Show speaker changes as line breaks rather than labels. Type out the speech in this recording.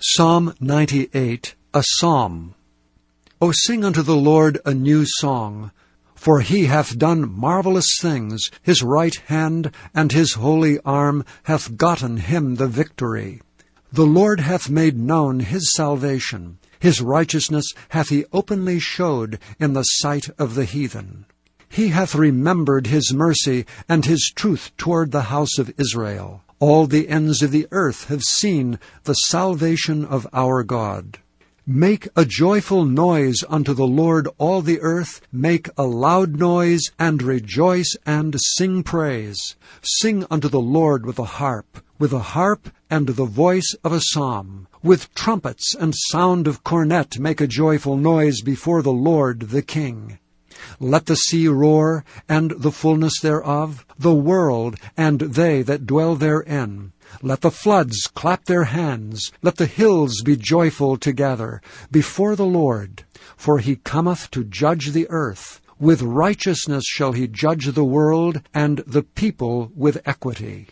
Psalm 98, a psalm. O sing unto the Lord a new song, for he hath done marvelous things. His right hand and his holy arm hath gotten him the victory. The Lord hath made known his salvation. His righteousness hath he openly showed in the sight of the heathen. He hath remembered his mercy and his truth toward the house of Israel. All the ends of the earth have seen the salvation of our God. Make a joyful noise unto the Lord, all the earth. Make a loud noise, and rejoice, and sing praise. Sing unto the Lord with a harp, with a harp and the voice of a psalm. With trumpets and sound of cornet make a joyful noise before the Lord the King. Let the sea roar, and the fullness thereof, the world, and they that dwell therein. Let the floods clap their hands, let the hills be joyful together, before the Lord. For he cometh to judge the earth. With righteousness shall he judge the world, and the people with equity.